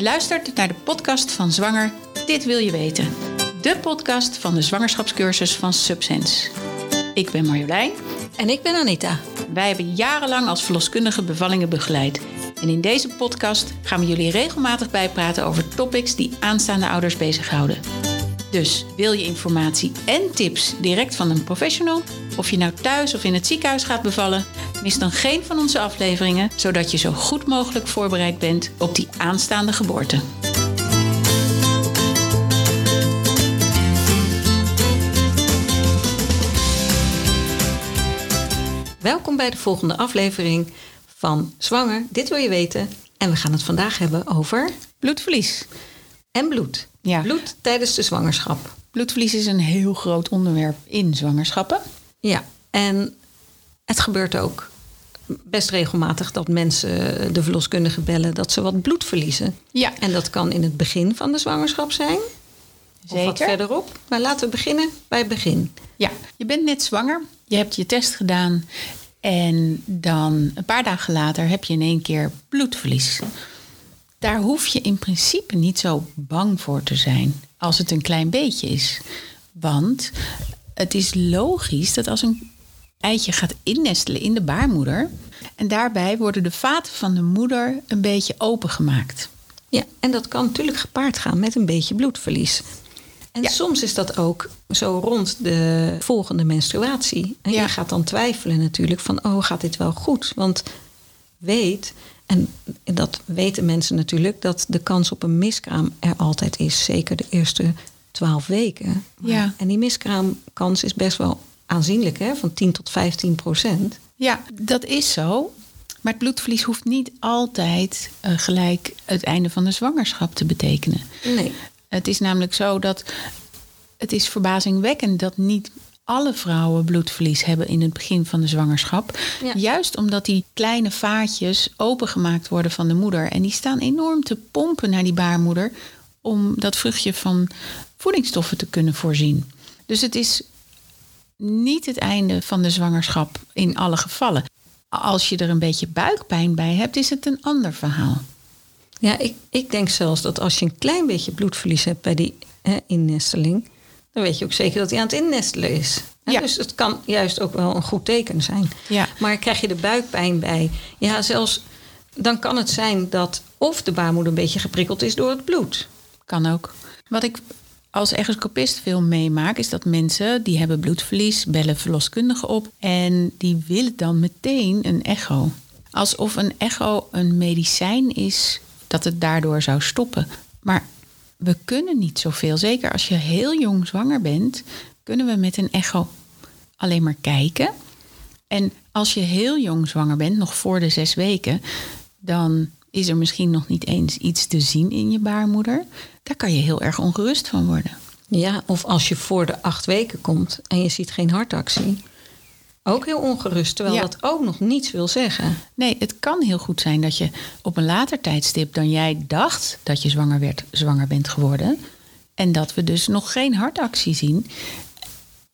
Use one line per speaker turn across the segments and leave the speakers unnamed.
Je luistert naar de podcast van Zwanger Dit Wil Je Weten. De podcast van de zwangerschapscursus van Subsense. Ik ben Marjolein.
En ik ben Anita.
Wij hebben jarenlang als verloskundige bevallingen begeleid. En in deze podcast gaan we jullie regelmatig bijpraten over topics die aanstaande ouders bezighouden. Dus wil je informatie en tips direct van een professional? Of je nou thuis of in het ziekenhuis gaat bevallen? Mis dan geen van onze afleveringen, zodat je zo goed mogelijk voorbereid bent op die aanstaande geboorte.
Welkom bij de volgende aflevering van Zwanger, dit wil je weten. En we gaan het vandaag hebben over
Bloedverlies.
en bloed.
Ja.
Bloed tijdens de zwangerschap.
Bloedverlies is een heel groot onderwerp in zwangerschappen.
Ja, en het gebeurt ook best regelmatig dat mensen de verloskundige bellen dat ze wat bloed verliezen.
Ja,
En dat kan in het begin van de zwangerschap zijn. Of wat
zeker.
verderop. Maar laten we beginnen bij het begin.
Ja, je bent net zwanger. Je hebt je test gedaan. En dan een paar dagen later heb je in één keer bloedverlies. Daar hoef je in principe niet zo bang voor te zijn als het een klein beetje is. Want het is logisch dat als een eitje gaat innestelen in de baarmoeder. En daarbij worden de vaten van de moeder een beetje opengemaakt.
Ja, en dat kan natuurlijk gepaard gaan met een beetje bloedverlies. En
Ja.
soms is dat ook zo rond de volgende menstruatie. En
Ja.
je gaat dan twijfelen natuurlijk van, oh, gaat dit wel goed? Want weet, en dat weten mensen natuurlijk, dat de kans op een miskraam er altijd is. Zeker de eerste twaalf weken. Maar-
Ja.
En die miskraamkans is best wel aanzienlijk, hè? van 10 tot 15 procent.
Ja, dat is zo. Maar het bloedverlies hoeft niet altijd eh, gelijk het einde van de zwangerschap te betekenen.
Nee.
Het is namelijk zo dat het is verbazingwekkend dat niet alle vrouwen bloedverlies hebben in het begin van de zwangerschap.
Ja.
Juist omdat die kleine vaatjes opengemaakt worden van de moeder. En die staan enorm te pompen naar die baarmoeder om dat vruchtje van voedingsstoffen te kunnen voorzien. Dus het is niet het einde van de zwangerschap in alle gevallen. Als je er een beetje buikpijn bij hebt, is het een ander verhaal.
Ja, ik, ik denk zelfs dat als je een klein beetje bloedverlies hebt bij die hè, innesteling, dan weet je ook zeker dat hij aan het innestelen is.
Ja.
Dus het kan juist ook wel een goed teken zijn.
Ja.
Maar krijg je er buikpijn bij, ja, zelfs dan kan het zijn dat of de baarmoeder een beetje geprikkeld is door het bloed.
Kan ook. Wat ik als echoscopist veel meemaak, is dat mensen die hebben bloedverlies, bellen verloskundigen op en die willen dan meteen een echo. Alsof een echo een medicijn is dat het daardoor zou stoppen. Maar we kunnen niet zoveel. Zeker als je heel jong zwanger bent, kunnen we met een echo alleen maar kijken. En als je heel jong zwanger bent, nog voor de zes weken, dan is er misschien nog niet eens iets te zien in je baarmoeder. Daar kan je heel erg ongerust van worden.
Ja, of als je voor de acht weken komt en je ziet geen hartactie. Ook heel ongerust, terwijl
Ja.
dat ook nog niets wil zeggen.
Nee, het kan heel goed zijn dat je op een later tijdstip dan jij dacht dat je zwanger, werd, zwanger bent geworden. En dat we dus nog geen hartactie zien.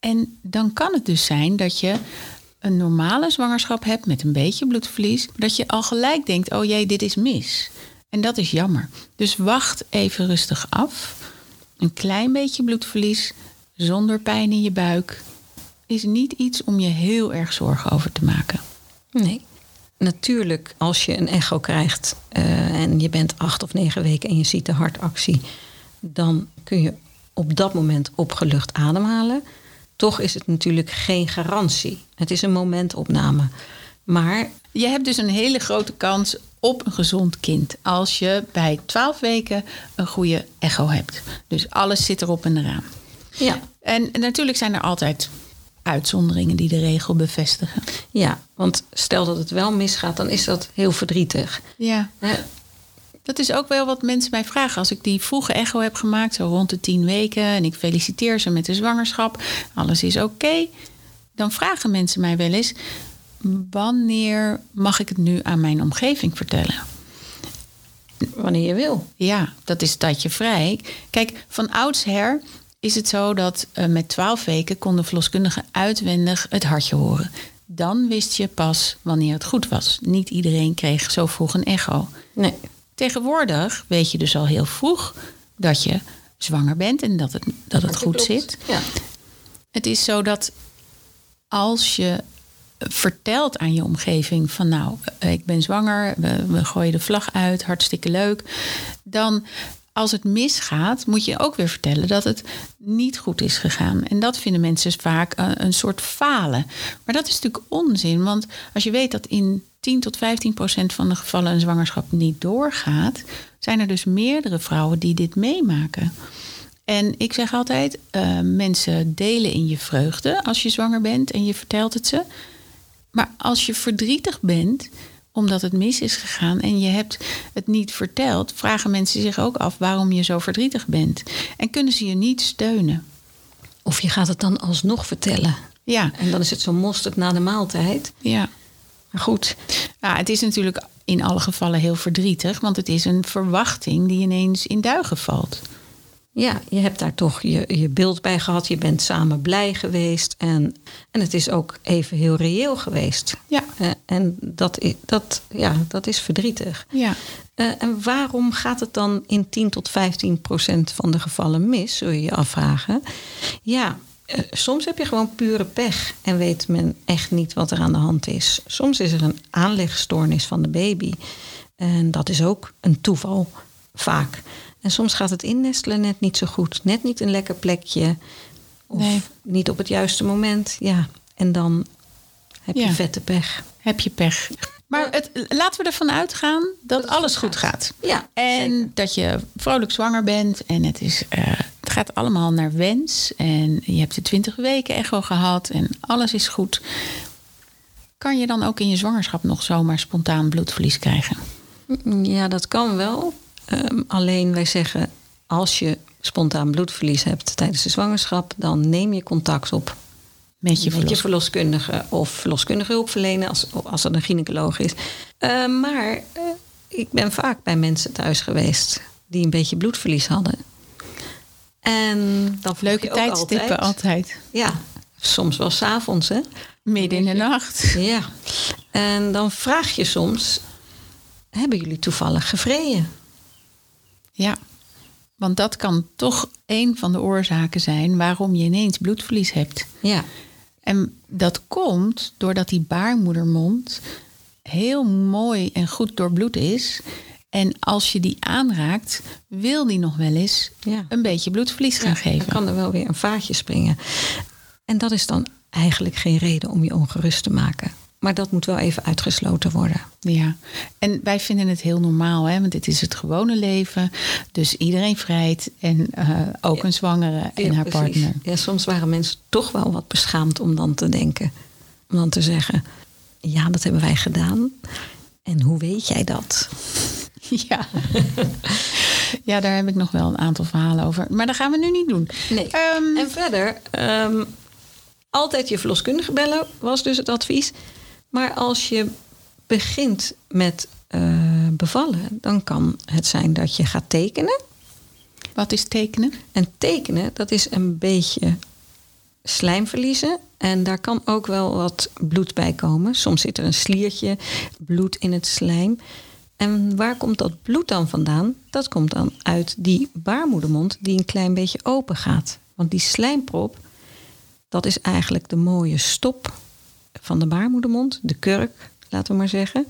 En dan kan het dus zijn dat je een normale zwangerschap hebt met een beetje bloedverlies. Dat je al gelijk denkt, oh jee, dit is mis. En dat is jammer. Dus wacht even rustig af. Een klein beetje bloedverlies zonder pijn in je buik is niet iets om je heel erg zorgen over te maken.
Nee. Natuurlijk, als je een echo krijgt eh, en je bent acht of negen weken en je ziet de hartactie, dan kun je op dat moment opgelucht ademhalen. Toch is het natuurlijk geen garantie. Het is een momentopname. Maar
Je hebt dus een hele grote kans op een gezond kind als je bij 12 weken een goede echo hebt. Dus alles zit erop en eraan.
ja,
En natuurlijk zijn er altijd uitzonderingen die de regel bevestigen.
ja, want stel dat het wel misgaat, dan is dat heel verdrietig.
Ja. Dat is ook wel wat mensen mij vragen. Als ik die vroege echo heb gemaakt, zo rond de 10 weken, en ik feliciteer ze met de zwangerschap, alles is oké, dan vragen mensen mij wel eens: wanneer mag ik het nu aan mijn omgeving vertellen?
Wanneer je wil.
Ja, dat is dat je vrij. Kijk, van oudsher is het zo dat eh, met 12 weken konden verloskundigen uitwendig het hartje horen. Dan wist je pas wanneer het goed was. Niet iedereen kreeg zo vroeg een echo.
Nee.
Tegenwoordig weet je dus al heel vroeg dat je zwanger bent en dat het, dat het goed
klopt.
zit.
Ja.
Het is zo dat als je vertelt aan je omgeving van nou, ik ben zwanger, we, we gooien de vlag uit, hartstikke leuk. Dan als het misgaat, moet je ook weer vertellen dat het niet goed is gegaan. En dat vinden mensen vaak eh, een soort falen. Maar dat is natuurlijk onzin, want als je weet dat in 10 tot 15 procent van de gevallen een zwangerschap niet doorgaat, zijn er dus meerdere vrouwen die dit meemaken. En ik zeg altijd, eh, mensen delen in je vreugde als je zwanger bent en je vertelt het ze. Maar als je verdrietig bent omdat het mis is gegaan en je hebt het niet verteld, vragen mensen zich ook af waarom je zo verdrietig bent. En kunnen ze je niet steunen.
Of je gaat het dan alsnog vertellen.
Ja,
En dan is het zo mosterd na de maaltijd.
ja.
Goed,
Nou, het is natuurlijk in alle gevallen heel verdrietig, want het is een verwachting die ineens in duigen valt.
ja, je hebt daar toch je, je beeld bij gehad. Je bent samen blij geweest. En, en het is ook even heel reëel geweest.
Ja,
Eh, en dat, dat, ja, dat is verdrietig.
ja.
Eh, en waarom gaat het dan in 10 tot 15 procent van de gevallen mis, zul je je afvragen? Ja, soms heb je gewoon pure pech en weet men echt niet wat er aan de hand is. Soms is er een aanlegstoornis van de baby. En dat is ook een toeval, vaak. En soms gaat het innestelen net niet zo goed. Net niet een lekker plekje. Of
Nee.
niet op het juiste moment. Ja, en dan heb je vette pech.
Heb je pech. Maar het, laten we ervan uitgaan dat,
het
alles
goed
gaat.
Ja,
En
zeker.
dat je vrolijk zwanger bent en het, is, eh, gaat allemaal naar wens. En je hebt de 20 weken echo gehad en alles is goed. Kan je dan ook in je zwangerschap nog zomaar spontaan bloedverlies krijgen?
Ja, dat kan wel. Ehm, alleen wij zeggen, als je spontaan bloedverlies hebt tijdens de zwangerschap, dan neem je contact op
Met je
met je
verlos.
verloskundige of verloskundige hulp verlenen als, als het een gynaecoloog is. Eh, maar eh, ik ben vaak bij mensen thuis geweest die een beetje bloedverlies hadden. En dan
Leuke tijdstippen altijd.
Ja, soms wel s'avonds, hè?
Midden in de nacht.
Ja. En dan vraag je soms: hebben jullie toevallig gevreden?
Ja, want dat kan toch een van de oorzaken zijn waarom je ineens bloedverlies hebt.
Ja.
En dat komt doordat die baarmoedermond heel mooi en goed doorbloed is. En als je die aanraakt, wil die nog wel eens
Ja.
een beetje bloedverlies gaan
Ja,
geven.
Dan kan er wel weer een vaatje springen. En dat is dan eigenlijk geen reden om je ongerust te maken. Maar dat moet wel even uitgesloten worden.
Ja, en wij vinden het heel normaal, hè? want dit is het gewone leven. Dus iedereen vrijt en eh, ook een zwangere en haar
precies.
partner.
Ja, soms waren mensen toch wel wat beschaamd om dan te denken. Om dan te zeggen, ja, dat hebben wij gedaan. En hoe weet jij dat?
Ja. ja, daar heb ik nog wel een aantal verhalen over. Maar dat gaan we nu niet doen.
Nee.
Ehm,
En verder, ehm, altijd je verloskundige bellen was dus het advies. Maar als je begint met eh, bevallen, dan kan het zijn dat je gaat tekenen.
wat is tekenen?
En tekenen, dat is een beetje slijm verliezen. En daar kan ook wel wat bloed bij komen. Soms zit er een sliertje bloed in het slijm. En waar komt dat bloed dan vandaan? Dat komt dan uit die baarmoedermond die een klein beetje open gaat. Want die slijmprop, dat is eigenlijk de mooie stop van de baarmoedermond. De kurk, laten we maar zeggen.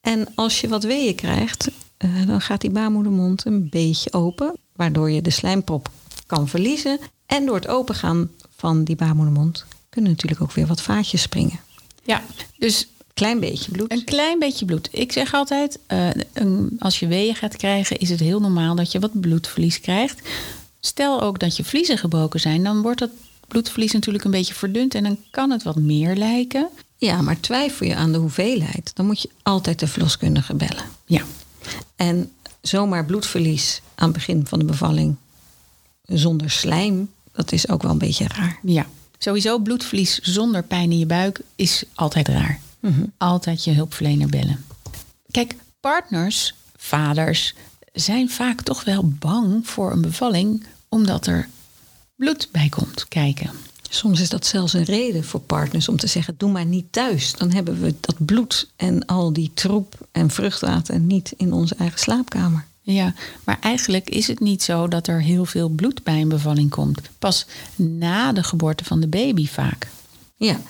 En als je wat weeën krijgt, eh, dan gaat die baarmoedermond een beetje open. Waardoor je de slijmprop kan verliezen. En door het opengaan van die baarmoedermond kunnen natuurlijk ook weer wat vaatjes springen.
Ja, dus
Klein beetje bloed.
een klein beetje bloed. Ik zeg altijd, eh, een- als je weeën gaat krijgen, is het heel normaal dat je wat bloedverlies krijgt. Stel ook dat je vliezen gebroken zijn, dan wordt dat bloedverlies natuurlijk een beetje verdund en dan kan het wat meer lijken.
Ja, maar twijfel je aan de hoeveelheid, dan moet je altijd de verloskundige bellen.
Ja,
En zomaar bloedverlies aan het begin van de bevalling zonder slijm, dat is ook wel een beetje raar.
ja. Sowieso bloedverlies zonder pijn in je buik is altijd raar. Altijd je hulpverlener bellen. Kijk, partners, vaders, zijn vaak toch wel bang voor een bevalling, omdat er bloed bij komt kijken.
Soms is dat zelfs een reden voor partners om te zeggen: doe maar niet thuis. Dan hebben we dat bloed en al die troep en vruchtwater niet in onze eigen slaapkamer.
Ja, maar eigenlijk is het niet zo dat er heel veel bloed bij een bevalling komt. Pas na de geboorte van de baby vaak.
Ja.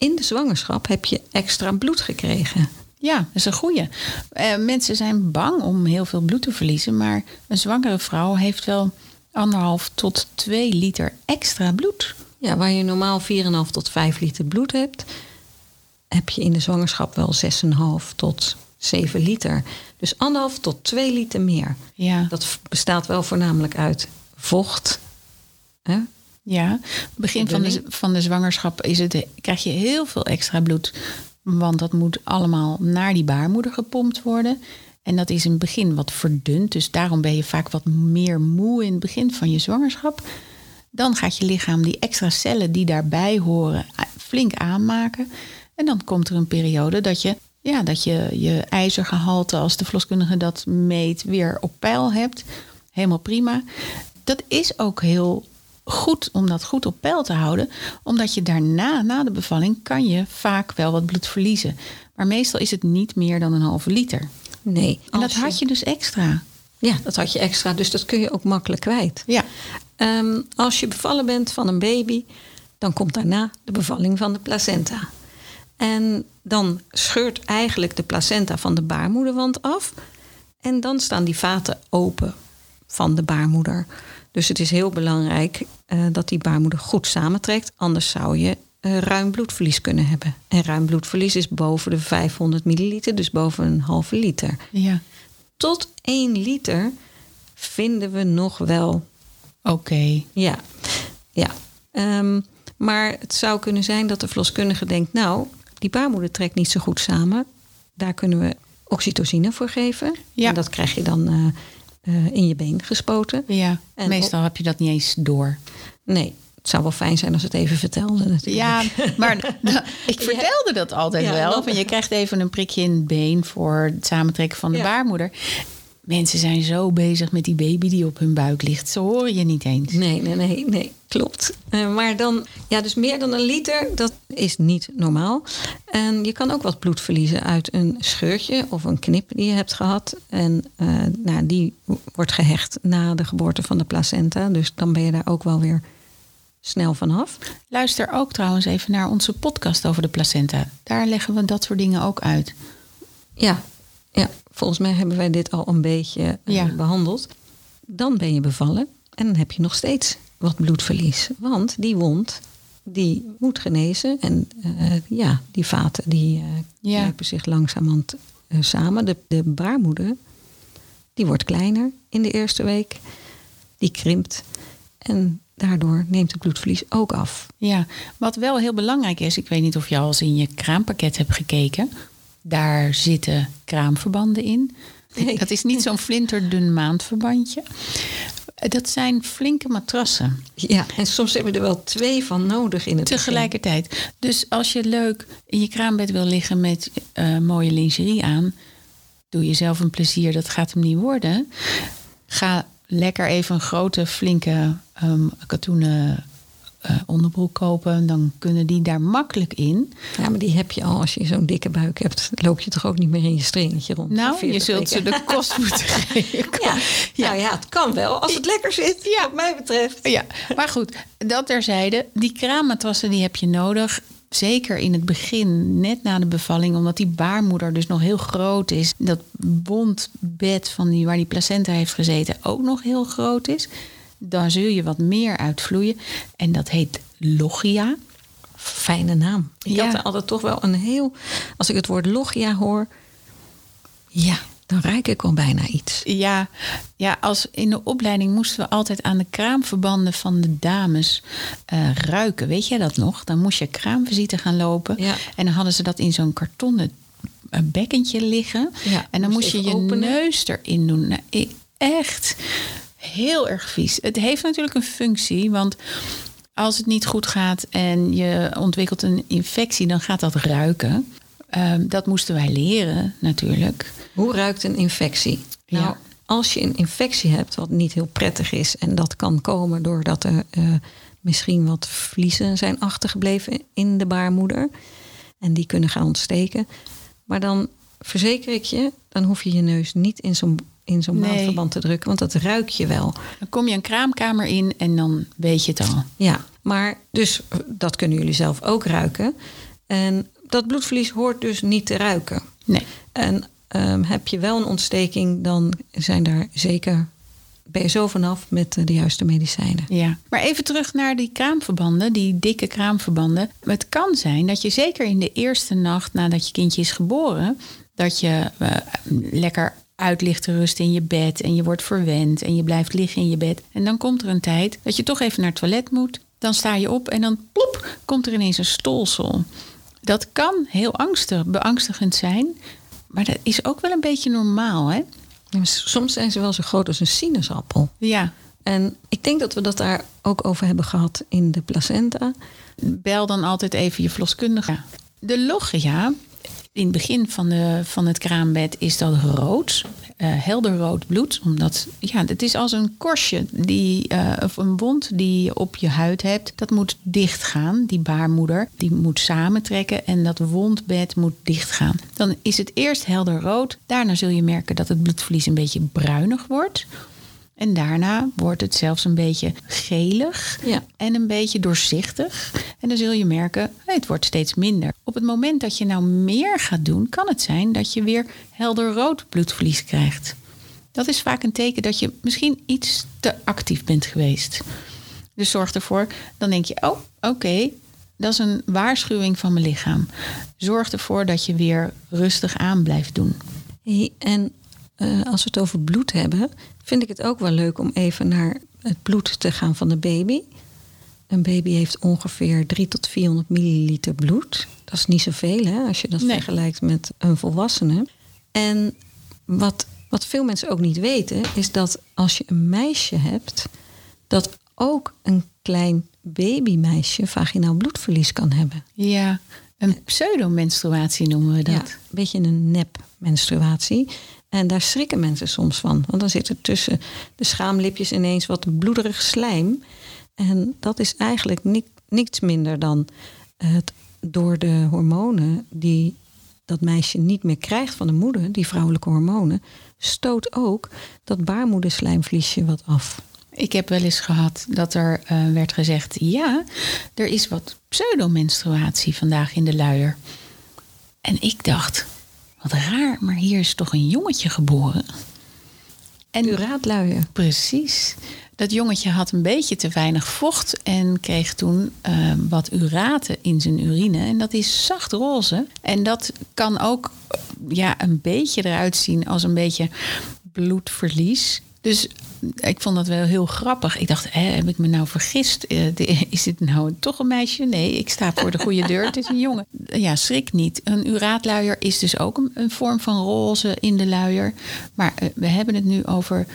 In de zwangerschap heb je extra bloed gekregen.
Ja, dat is een goeie. Uh, mensen zijn bang om heel veel bloed te verliezen, maar een zwangere vrouw heeft wel anderhalf tot 2 liter extra bloed.
Ja, waar je normaal 4,5 tot 5 liter bloed hebt, heb je in de zwangerschap wel 6,5 tot 7 liter. Dus anderhalf tot 2 liter meer.
Ja.
Dat bestaat wel voornamelijk uit vocht. Hè?
Ja, begin van de, van de zwangerschap is het, krijg je heel veel extra bloed. Want dat moet allemaal naar die baarmoeder gepompt worden. En dat is in het begin wat verdund. Dus daarom ben je vaak wat meer moe in het begin van je zwangerschap. Dan gaat je lichaam die extra cellen die daarbij horen flink aanmaken. En dan komt er een periode dat je ja, dat je je ijzergehalte, als de verloskundige dat meet, weer op peil hebt. Helemaal prima. Dat is ook heel goed om dat goed op peil te houden. Omdat je daarna, na de bevalling, kan je vaak wel wat bloed verliezen. Maar meestal is het niet meer dan een halve liter.
Nee.
En dat had je dus extra.
Ja, dat had je extra. Dus dat kun je ook makkelijk kwijt.
Ja.
Um, als je bevallen bent van een baby, dan komt daarna de bevalling van de placenta. En dan scheurt eigenlijk de placenta van de baarmoederwand af. En dan staan die vaten open van de baarmoeder. Dus het is heel belangrijk uh, dat die baarmoeder goed samentrekt. Anders zou je uh, ruim bloedverlies kunnen hebben. En ruim bloedverlies is boven de 500 milliliter, dus boven een halve liter.
Ja.
Tot 1 liter vinden we nog wel.
Oké.
Ja, ja. Um, maar het zou kunnen zijn dat de verloskundige denkt: Nou, die baarmoeder trekt niet zo goed samen. Daar kunnen we oxytocine voor geven.
Ja.
En dat krijg je dan uh, uh, in je been gespoten.
Ja,
En
meestal heb je dat niet eens door.
Nee, het zou wel fijn zijn als het even vertelde natuurlijk.
Ja, maar ik vertelde dat altijd
Ja,
wel. Van je krijgt even een prikje in het been voor het samentrekken van de
Ja.
baarmoeder. Mensen zijn zo bezig met die baby die op hun buik ligt. Ze horen je niet eens.
Nee, nee, nee, nee, klopt. Eh, maar dan, ja, dus meer dan een liter, dat is niet normaal. En je kan ook wat bloed verliezen uit een scheurtje of een knip die je hebt gehad. En eh, nou, die wordt gehecht na de geboorte van de placenta. Dus dan ben je daar ook wel weer snel vanaf.
Luister ook trouwens even naar onze podcast over de placenta. Daar leggen we dat soort dingen ook uit.
Ja, ja, volgens mij hebben wij dit al een beetje eh,
Ja.
behandeld. Dan ben je bevallen en dan heb je nog steeds wat bloedverlies. Want die wond, die moet genezen. En eh, ja, die vaten die
Ja.
knijpen zich langzamerhand eh, samen. De, de baarmoeder, die wordt kleiner in de eerste week. Die krimpt. En daardoor neemt het bloedverlies ook af.
Ja, wat wel heel belangrijk is, ik weet niet of je al eens in je kraampakket hebt gekeken. Daar zitten kraamverbanden in.
Nee.
Dat is niet zo'n flinterdun maandverbandje. Dat zijn flinke matrassen.
Ja, en soms hebben we er wel twee van nodig in het begin.
Tegelijkertijd. Dus als je leuk in je kraambed wil liggen met eh, mooie lingerie aan, doe jezelf een plezier. Dat gaat hem niet worden. Ga lekker even een grote, flinke ehm katoenen eh, onderbroek kopen. Dan kunnen die daar makkelijk in.
Ja, maar die heb je al als je zo'n dikke buik hebt. loop je toch ook niet meer in je stringetje rond.
Nou, je
40
zult ze de kost moeten geven.
Ja. Nou ja, het kan wel. Als het lekker zit,
Ja.
wat mij betreft.
Ja, maar goed, dat terzijde. Die kraammatrassen die heb je nodig. Zeker in het begin, net na de bevalling, omdat die baarmoeder dus nog heel groot is. Dat wondbed van die, waar die placenta heeft gezeten ook nog heel groot is. Dan zul je wat meer uitvloeien. En dat heet logia.
Fijne naam. Ik
Ja.
had er altijd toch wel een heel... Als ik het woord logia hoor... Ja, dan ruik ik wel bijna iets.
Ja, ja, als in de opleiding moesten we altijd aan de kraamverbanden van de dames eh, ruiken. Weet jij dat nog? Dan moest je kraamvisite gaan lopen.
Ja.
En dan hadden ze dat in zo'n kartonnen eh, bekkentje liggen.
Ja,
en dan
moest
moest je je
openen.
neus erin doen. Nou, echt heel erg vies. Het heeft natuurlijk een functie, want als het niet goed gaat en je ontwikkelt een infectie, dan gaat dat ruiken. Ehm, dat moesten wij leren natuurlijk.
Hoe ruikt een infectie? Nou, als je een infectie hebt wat niet heel prettig is... en dat kan komen doordat er eh, misschien wat vliezen zijn achtergebleven in de baarmoeder. En die kunnen gaan ontsteken. Maar dan verzeker ik je, dan hoef je je neus niet in zo'n in zo'n
Nee.
maandverband te drukken, want dat ruik je wel.
Dan kom je een kraamkamer in en dan weet je het al.
Ja, maar dus eh, dat kunnen jullie zelf ook ruiken. En dat bloedverlies hoort dus niet te ruiken.
Nee.
En ehm, heb je wel een ontsteking, dan zijn daar zeker, ben je zo vanaf met eh, de juiste medicijnen.
Ja, maar even terug naar die kraamverbanden, die dikke kraamverbanden. Het kan zijn dat je zeker in de eerste nacht nadat je kindje is geboren, dat je eh, lekker uit ligt te rusten in je bed en je wordt verwend en je blijft liggen in je bed. En dan komt er een tijd dat je toch even naar het toilet moet. Dan sta je op en dan plop, komt er ineens een stolsel. Dat kan heel angstig, beangstigend zijn, maar dat is ook wel een beetje normaal, hè?
Soms zijn ze wel zo groot als een sinaasappel.
Ja,
En ik denk dat we dat daar ook over hebben gehad in de placenta.
bel dan altijd even je verloskundige. De logia, in het begin van, de, van het kraambed, is dat rood. eh, helder rood bloed. Omdat ja, het is als een korstje die, eh, of een wond die je op je huid hebt. Dat moet dichtgaan. Die baarmoeder die moet samentrekken en dat wondbed moet dichtgaan. Dan is het eerst helder rood. Daarna zul je merken dat het bloedverlies een beetje bruinig wordt. En daarna wordt het zelfs een beetje gelig
Ja.
en een beetje doorzichtig. En dan zul je merken, het wordt steeds minder. Op het moment dat je nou meer gaat doen, kan het zijn dat je weer helder rood bloedverlies krijgt. Dat is vaak een teken dat je misschien iets te actief bent geweest. Dus zorg ervoor, dan denk je, oh, oké, dat is een waarschuwing van mijn lichaam. Zorg ervoor dat je weer rustig aan blijft doen.
Hey, En eh, als we het over bloed hebben, vind ik het ook wel leuk om even naar het bloed te gaan van de baby. Een baby heeft ongeveer 3 tot 400 milliliter bloed. Dat is niet zoveel hè, als je dat
Nee.
vergelijkt met een volwassene. En wat, wat veel mensen ook niet weten, is dat als je een meisje hebt, dat ook een klein babymeisje vaginaal bloedverlies kan hebben.
Ja, een pseudomenstruatie noemen we dat.
Ja, een beetje een nep menstruatie. En daar schrikken mensen soms van. Want dan zit er tussen de schaamlipjes ineens wat bloederig slijm. En dat is eigenlijk ni- niks minder dan het door de hormonen die dat meisje niet meer krijgt van de moeder, die vrouwelijke hormonen, stoot ook dat baarmoederslijmvliesje wat af.
Ik heb wel eens gehad dat er eh, werd gezegd: ja, er is wat pseudomenstruatie vandaag in de luier. En ik dacht: wat raar, maar hier is toch een jongetje geboren. En
Uraatluier.
precies. Dat jongetje had een beetje te weinig vocht en kreeg toen eh, wat uraten in zijn urine. En dat is zacht roze. En dat kan ook eh, ja, een beetje eruit zien als een beetje bloedverlies. Dus ik vond dat wel heel grappig. Ik dacht, hè, heb ik me nou vergist? Eh, Is dit nou toch een meisje? Nee, ik sta voor de goede deur. Het is een jongen. Ja, schrik niet. Een uraatluier is dus ook een, vorm van roze in de luier. Maar eh, we hebben het nu over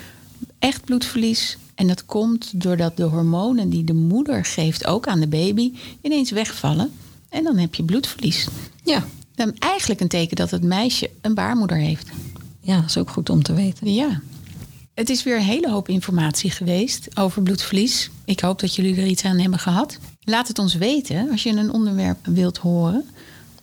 echt bloedverlies. En dat komt doordat de hormonen die de moeder geeft, ook aan de baby, ineens wegvallen. En dan heb je bloedverlies.
Ja.
Dan eigenlijk een teken dat het meisje een baarmoeder heeft.
ja, dat is ook goed om te weten.
Ja. Het is weer een hele hoop informatie geweest over bloedverlies. Ik hoop dat jullie er iets aan hebben gehad. Laat het ons weten als je een onderwerp wilt horen.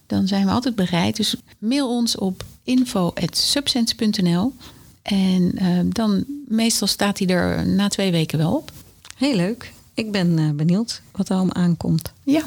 Dan zijn we altijd bereid. Dus mail ons op info.subsense.nl. En eh, dan meestal staat hij er na twee weken wel op.
Heel leuk. Ik ben eh, benieuwd wat er allemaal aankomt.
Ja.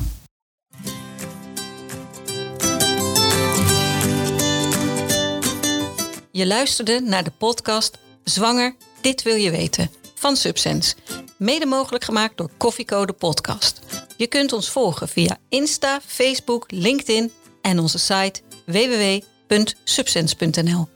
Je luisterde naar de podcast Zwanger, dit wil je weten van Subsense. Mede mogelijk gemaakt door Koffiecode Podcast. Je kunt ons volgen via Insta, Facebook, LinkedIn en onze site www.subsense.nl.